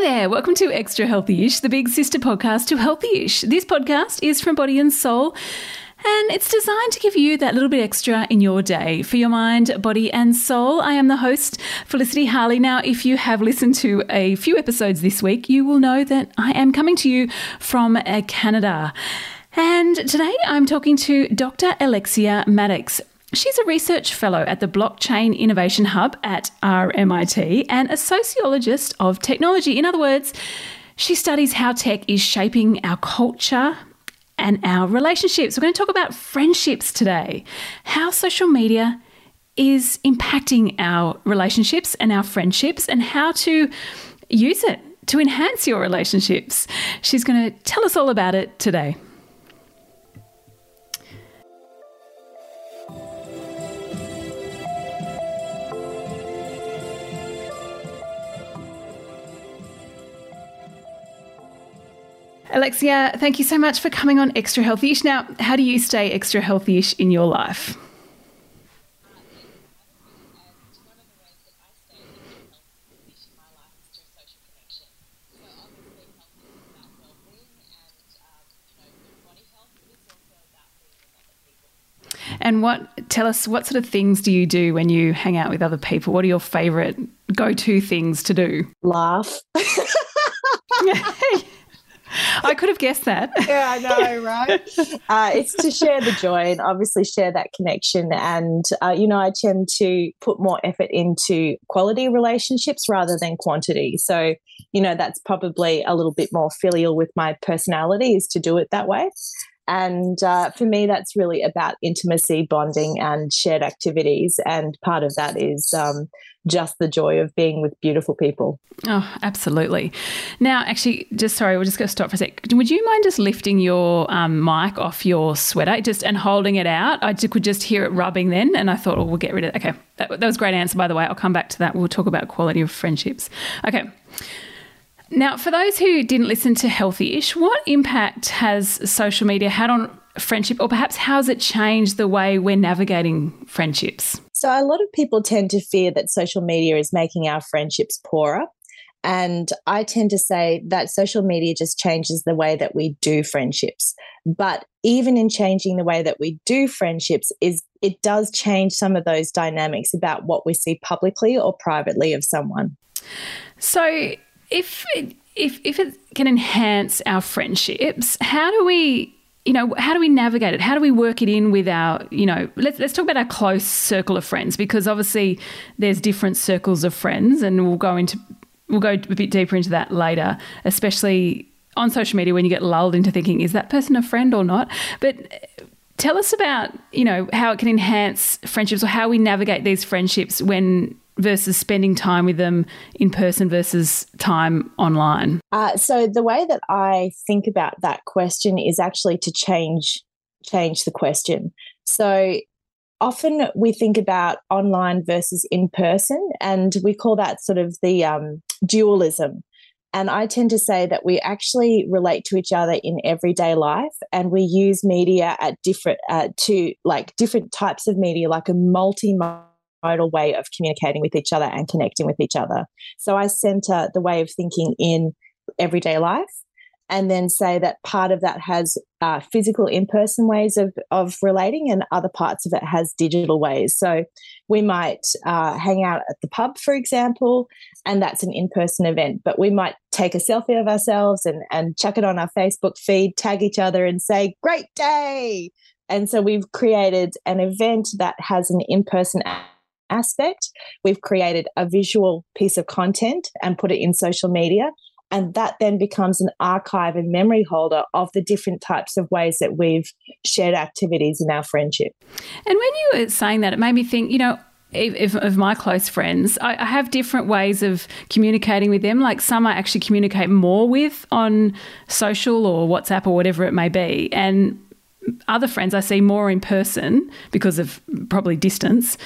There, welcome to Extra Healthy Ish, the big sister podcast to Healthy Ish. This podcast is from Body and Soul. And it's designed to give you that little bit extra in your day for your mind, body, and soul. I am the host, Felicity Harley. Now, if you have listened to a few episodes this week, you will know that I am coming to you from uh, Canada. And today I'm talking to Dr. Alexia Maddox. She's a research fellow at the Blockchain Innovation Hub at RMIT and a sociologist of technology. In other words, she studies how tech is shaping our culture and our relationships. We're going to talk about friendships today, how social media is impacting our relationships and our friendships, and how to use it to enhance your relationships. She's going to tell us all about it today. Alexia, thank you so much for coming on Extra Healthyish. Now, how do you stay extra healthyish in your life? And what tell us what sort of things do you do when you hang out with other people? What are your favorite go-to things to do? Laugh. I could have guessed that. yeah, I know, right? Uh, it's to share the joy and obviously share that connection. And, uh, you know, I tend to put more effort into quality relationships rather than quantity. So, you know, that's probably a little bit more filial with my personality is to do it that way. And uh, for me, that's really about intimacy, bonding, and shared activities. And part of that is um, just the joy of being with beautiful people. Oh, absolutely. Now, actually, just sorry, we're just going to stop for a sec. Would you mind just lifting your um, mic off your sweater just and holding it out? I could just hear it rubbing then, and I thought, oh, we'll get rid of it. Okay, that, that was a great answer, by the way. I'll come back to that. We'll talk about quality of friendships. Okay. Now, for those who didn't listen to Healthy Ish, what impact has social media had on friendship, or perhaps how has it changed the way we're navigating friendships? So, a lot of people tend to fear that social media is making our friendships poorer. And I tend to say that social media just changes the way that we do friendships. But even in changing the way that we do friendships, is it does change some of those dynamics about what we see publicly or privately of someone. So if it, if if it can enhance our friendships, how do we you know how do we navigate it? How do we work it in with our you know let's let's talk about our close circle of friends because obviously there's different circles of friends and we'll go into we'll go a bit deeper into that later especially on social media when you get lulled into thinking is that person a friend or not? But uh, tell us about you know how it can enhance friendships or how we navigate these friendships when versus spending time with them in person versus time online? Uh, so the way that I think about that question is actually to change change the question. So often we think about online versus in person, and we call that sort of the um, dualism. And I tend to say that we actually relate to each other in everyday life, and we use media at different uh, to like different types of media, like a multi modal way of communicating with each other and connecting with each other. So I center the way of thinking in everyday life and then say that part of that has uh, physical in-person ways of, of relating and other parts of it has digital ways so we might uh, hang out at the pub for example and that's an in-person event but we might take a selfie of ourselves and, and chuck it on our facebook feed tag each other and say great day and so we've created an event that has an in-person aspect. We've created a visual piece of content and put it in social media. And that then becomes an archive and memory holder of the different types of ways that we've shared activities in our friendship. And when you were saying that, it made me think, you know, if, of my close friends, I, I, have different ways of communicating with them. Like some I actually communicate more with on social or WhatsApp or whatever it may be. And other friends I see more in person because of probably distance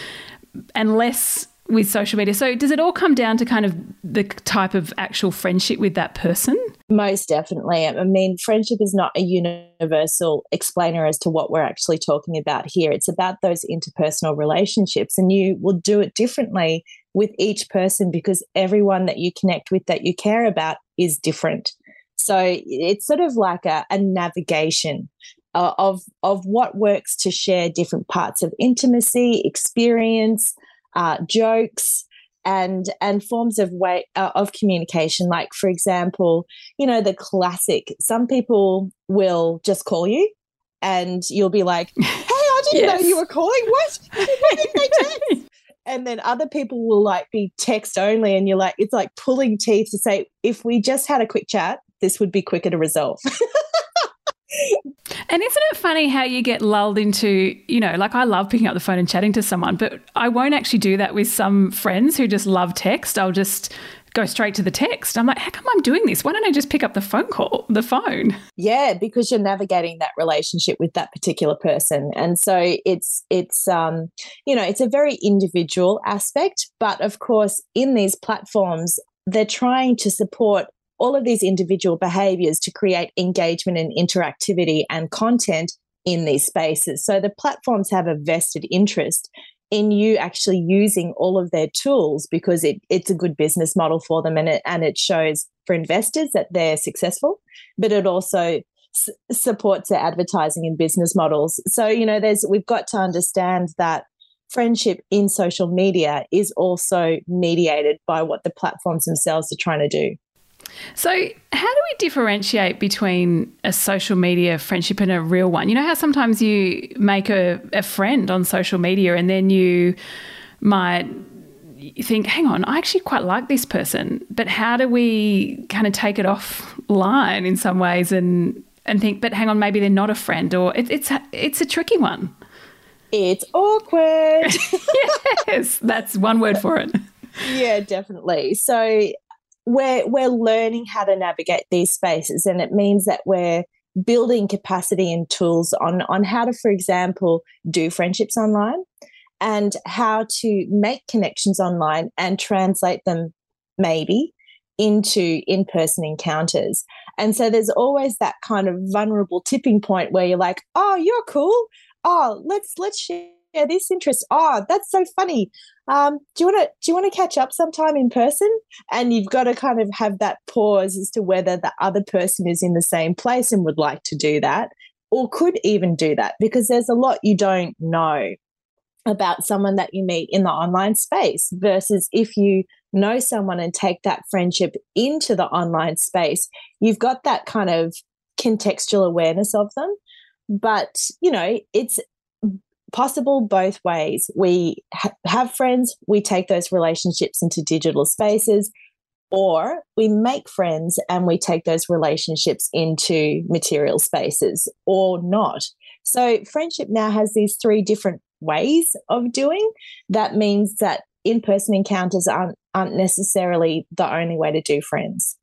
and less with social media. So does it all come down to kind of the type of actual friendship with that person? Most definitely. I mean, friendship is not a universal explainer as to what we're actually talking about here. It's about those interpersonal relationships, and you will do it differently with each person because everyone that you connect with that you care about is different. So it's sort of like a, a navigation uh, of of what works to share different parts of intimacy, experience, uh, jokes, and and forms of way uh, of communication. Like for example, you know the classic. Some people will just call you, and you'll be like, "Hey, I didn't yes. know you were calling. What? Didn't they text?" and then other people will like be text only and you're like it's like pulling teeth to say if we just had a quick chat this would be quicker to resolve and isn't it funny how you get lulled into, you know, like I love picking up the phone and chatting to someone, but I won't actually do that with some friends who just love text. I'll just go straight to the text. I'm like, how come I'm doing this? Why don't I just pick up the phone call, the phone? Yeah, because you're navigating that relationship with that particular person. And so it's it's um, you know, it's a very individual aspect, but of course in these platforms they're trying to support all of these individual behaviors to create engagement and interactivity and content in these spaces. So the platforms have a vested interest in you actually using all of their tools because it, it's a good business model for them and it, and it shows for investors that they're successful, but it also s- supports their advertising and business models. So, you know, there's we've got to understand that friendship in social media is also mediated by what the platforms themselves are trying to do. So, how do we differentiate between a social media friendship and a real one? You know how sometimes you make a, a friend on social media and then you might think, hang on, I actually quite like this person, but how do we kind of take it offline in some ways and and think, but hang on, maybe they're not a friend, or it, it's it's a tricky one. It's awkward. yes, that's one word for it. Yeah, definitely. So we're we're learning how to navigate these spaces and it means that we're building capacity and tools on on how to for example do friendships online and how to make connections online and translate them maybe into in-person encounters. And so there's always that kind of vulnerable tipping point where you're like oh you're cool. Oh let's let's share this interest. Oh that's so funny um, do you want to do you want to catch up sometime in person? And you've got to kind of have that pause as to whether the other person is in the same place and would like to do that, or could even do that, because there's a lot you don't know about someone that you meet in the online space versus if you know someone and take that friendship into the online space, you've got that kind of contextual awareness of them. But, you know, it's possible both ways. We ha- have friends, we take those relationships into digital spaces, or we make friends and we take those relationships into material spaces or not. So, friendship now has these three different ways of doing. That means that in person encounters aren't, aren't necessarily the only way to do friends.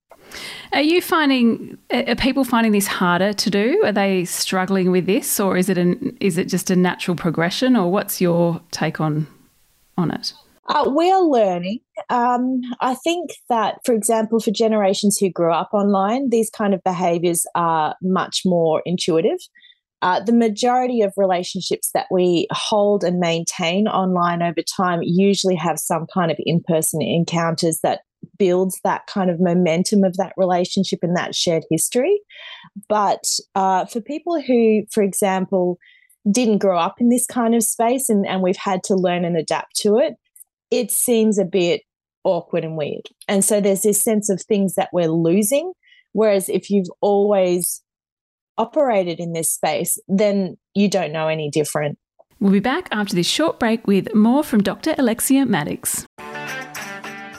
Are you finding are people finding this harder to do? Are they struggling with this, or is it an is it just a natural progression, or what's your take on on it? Uh, we are learning. Um, I think that, for example, for generations who grew up online, these kind of behaviors are much more intuitive. Uh, the majority of relationships that we hold and maintain online over time usually have some kind of in person encounters that builds that kind of momentum of that relationship and that shared history. But uh, for people who, for example, didn't grow up in this kind of space and, and we've had to learn and adapt to it, it seems a bit awkward and weird. And so there's this sense of things that we're losing. Whereas if you've always operated in this space, then you don't know any different. We'll be back after this short break with more from Dr. Alexia Maddox.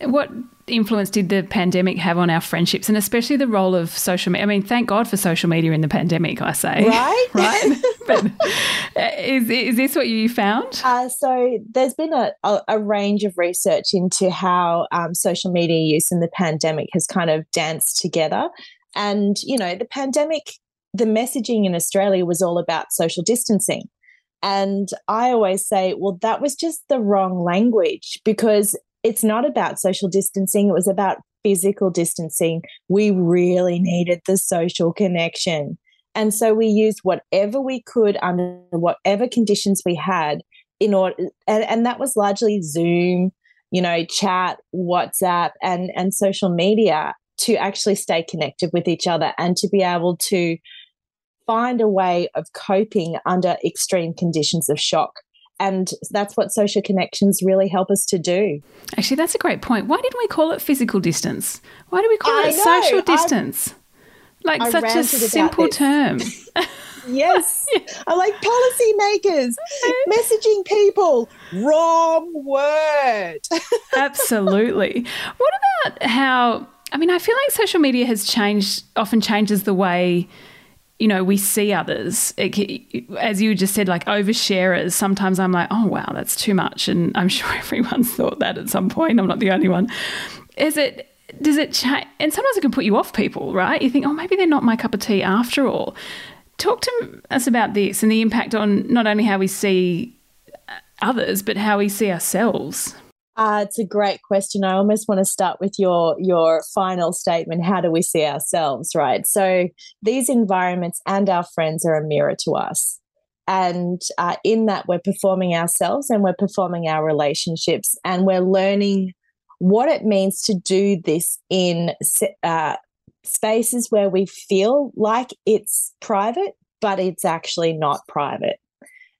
What influence did the pandemic have on our friendships and especially the role of social media? I mean, thank God for social media in the pandemic, I say. Right? right? but uh, is, is this what you found? Uh, so there's been a, a, a, range of research into how um, social media use in the pandemic has kind of danced together. And, you know, the pandemic, the messaging in Australia was all about social distancing. And I always say, well, that was just the wrong language because it's not about social distancing, it was about physical distancing. We really needed the social connection. And so we used whatever we could under whatever conditions we had in order, and, and that was largely Zoom, you know, chat, WhatsApp, and, and social media to actually stay connected with each other and to be able to find a way of coping under extreme conditions of shock. And that's what social connections really help us to do. Actually, that's a great point. Why didn't we call it physical distance? Why do we call I it know, social distance? I, like I such a simple term. yes. I like policymakers messaging people. Wrong word. Absolutely. What about how I mean, I feel like social media has changed often changes the way you know, we see others. It, as you just said, like oversharers. Sometimes I'm like, oh, wow, that's too much. And I'm sure everyone's thought that at some point. I'm not the only one. Is it, does it change? And sometimes it can put you off people, right? You think, oh, maybe they're not my cup of tea after all. Talk to us about this and the impact on not only how we see uh, others, but how we see ourselves. Uh, it's a great question. I almost want to start with your your final statement. How do we see ourselves? Right. So these environments and our friends are a mirror to us, and uh, in that we're performing ourselves and we're performing our relationships, and we're learning what it means to do this in uh, spaces where we feel like it's private, but it's actually not private.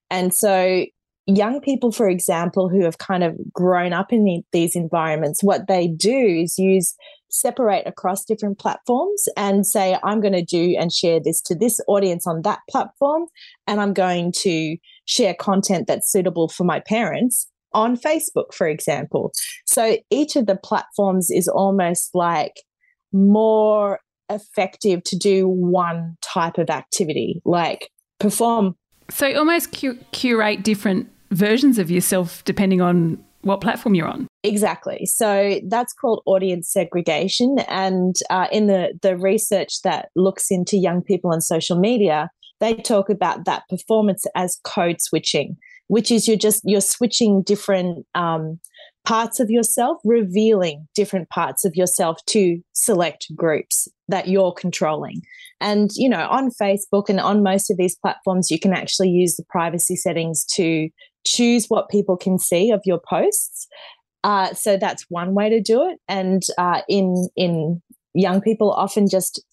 And so young people, for example, who have kind of grown up in the, these environments, what they do is use separate across different platforms and say, I'm going to do and share this to this audience on that platform, and I'm going to share content that's suitable for my parents on Facebook, for example. So each of the platforms is almost like more effective to do one type of activity, like perform. So almost cu- curate different versions of yourself depending on what platform you're on. Exactly. So that's called audience segregation. And uh, in the, the research that looks into young people on social media, they talk about that performance as code switching, which is you're just you're switching different um, parts of yourself, revealing different parts of yourself to select groups that you're controlling. And, you know, on Facebook and on most of these platforms, you can actually use the privacy settings to choose what people can see of your posts. Uh, so that's one way to do it. And uh, in in young people, often just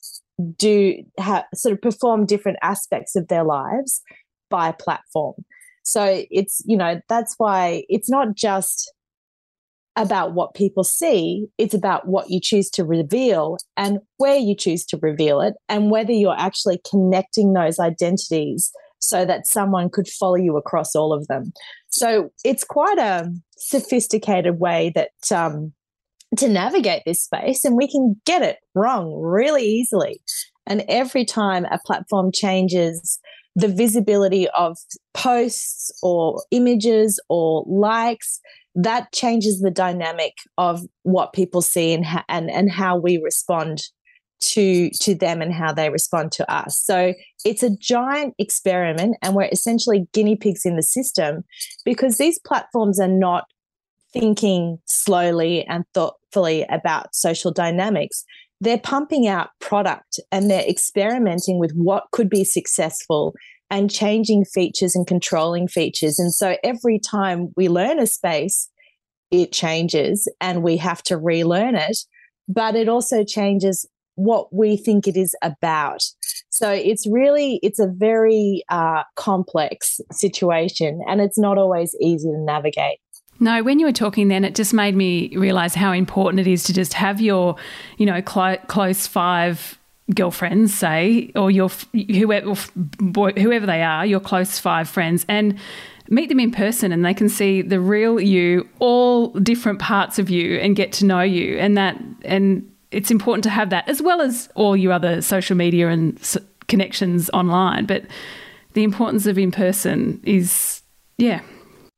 do have sort of perform different aspects of their lives by platform. So it's you know that's why it's not just about what people see, it's about what you choose to reveal and where you choose to reveal it, and whether you're actually connecting those identities so that someone could follow you across all of them. So it's quite a sophisticated way that um, to navigate this space, and we can get it wrong really easily. And every time a platform changes the visibility of posts or images or likes, that changes the dynamic of what people see and, ha- and, and how we respond to to them and how they respond to us. So it's a giant experiment and we're essentially guinea pigs in the system because these platforms are not thinking slowly and thoughtfully about social dynamics. They're pumping out product and they're experimenting with what could be successful and changing features and controlling features. And so every time we learn a space, it changes and we have to relearn it. But it also changes what we think it is about. So it's really it's a very uh, complex situation, and it's not always easy to navigate. No, when you were talking then, it just made me realize how important it is to just have your, you know, cl- close five girlfriends, say, or your whoever, whoever they are, your close five friends, and meet them in person and they can see the real you, all different parts of you, and get to know you. And that, and it's important to have that as well as all your other social media and connections online. But the importance of in person is, yeah.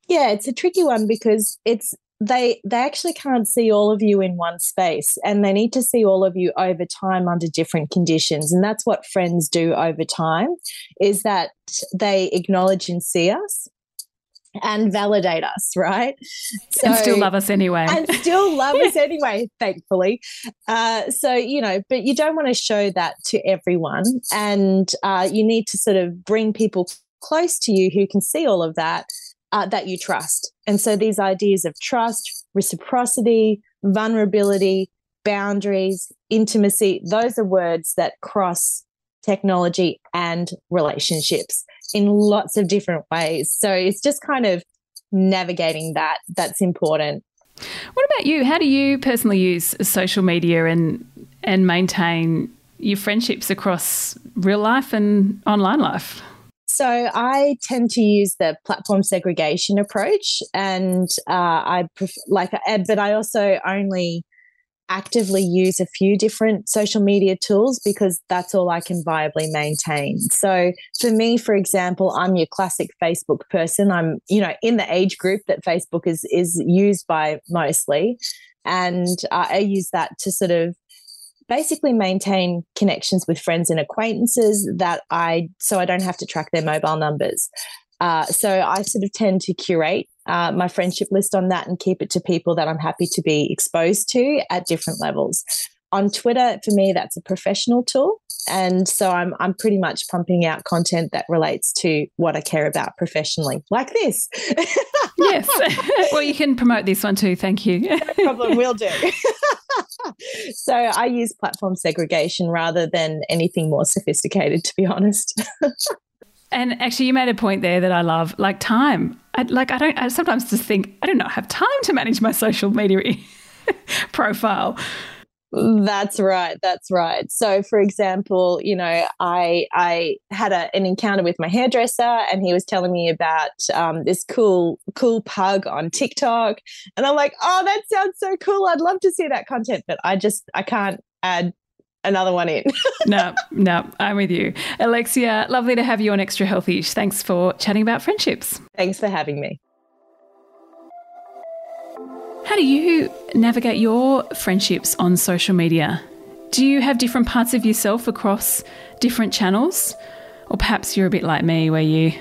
Yeah, it's a tricky one because it's they they actually can't see all of you in one space and they need to see all of you over time under different conditions and that's what friends do over time is that they acknowledge and see us and validate us, right? So, and still love us anyway. and still love us anyway, thankfully. Uh, so, you know, but you don't want to show that to everyone. And uh, you need to sort of bring people close to you who can see all of that, uh, that you trust. And so these ideas of trust, reciprocity, vulnerability, boundaries, intimacy, those are words that cross technology and relationships in lots of different ways. So it's just kind of navigating that that's important. What about you? How do you personally use social media and and maintain your friendships across real life and online life? So I tend to use the platform segregation approach, and uh, I pref- like, uh, but I also only actively use a few different social media tools because that's all I can viably maintain. So for me, for example, I'm your classic Facebook person. I'm, you know, in the age group that Facebook is is used by mostly. And uh, I use that to sort of basically maintain connections with friends and acquaintances that I so I don't have to track their mobile numbers. Uh, so I sort of tend to curate uh, my friendship list on that and keep it to people that I'm happy to be exposed to at different levels. On Twitter, for me, that's a professional tool. And so I'm, I'm pretty much pumping out content that relates to what I care about professionally, like this. yes. well, you can promote this one too. Thank you. no problem. Will do. so I use platform segregation rather than anything more sophisticated, to be honest. And actually, you made a point there that I love, like time. I, like I don't. I sometimes just think I do not have time to manage my social media profile. That's right. That's right. So, for example, you know, I I had a, an encounter with my hairdresser, and he was telling me about um, this cool cool pug on TikTok, and I'm like, oh, that sounds so cool. I'd love to see that content, but I just I can't add another one in. no, no, I'm with you. Alexia, lovely to have you on Extra Healthy. Thanks for chatting about friendships. Thanks for having me. How do you navigate your friendships on social media? Do you have different parts of yourself across different channels? Or perhaps you're a bit like me where you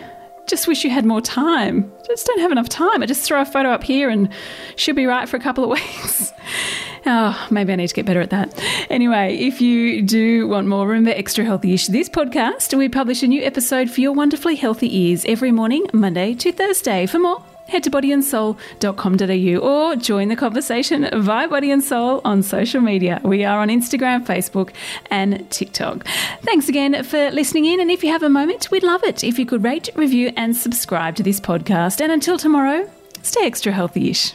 just wish you had more time. Just don't have enough time. I just throw a photo up here and she'll be right for a couple of weeks. Oh, maybe I need to get better at that. Anyway, if you do want more, remember Extra Healthy Ish. This podcast, we publish a new episode for your wonderfully healthy ears every morning, Monday to Thursday. For more, head to bodyandsoul.com.au or join the conversation via Body and Soul on social media. We are on Instagram, Facebook, and TikTok. Thanks again for listening in. And if you have a moment, we'd love it if you could rate, review, and subscribe to this podcast. And until tomorrow, stay extra healthy ish.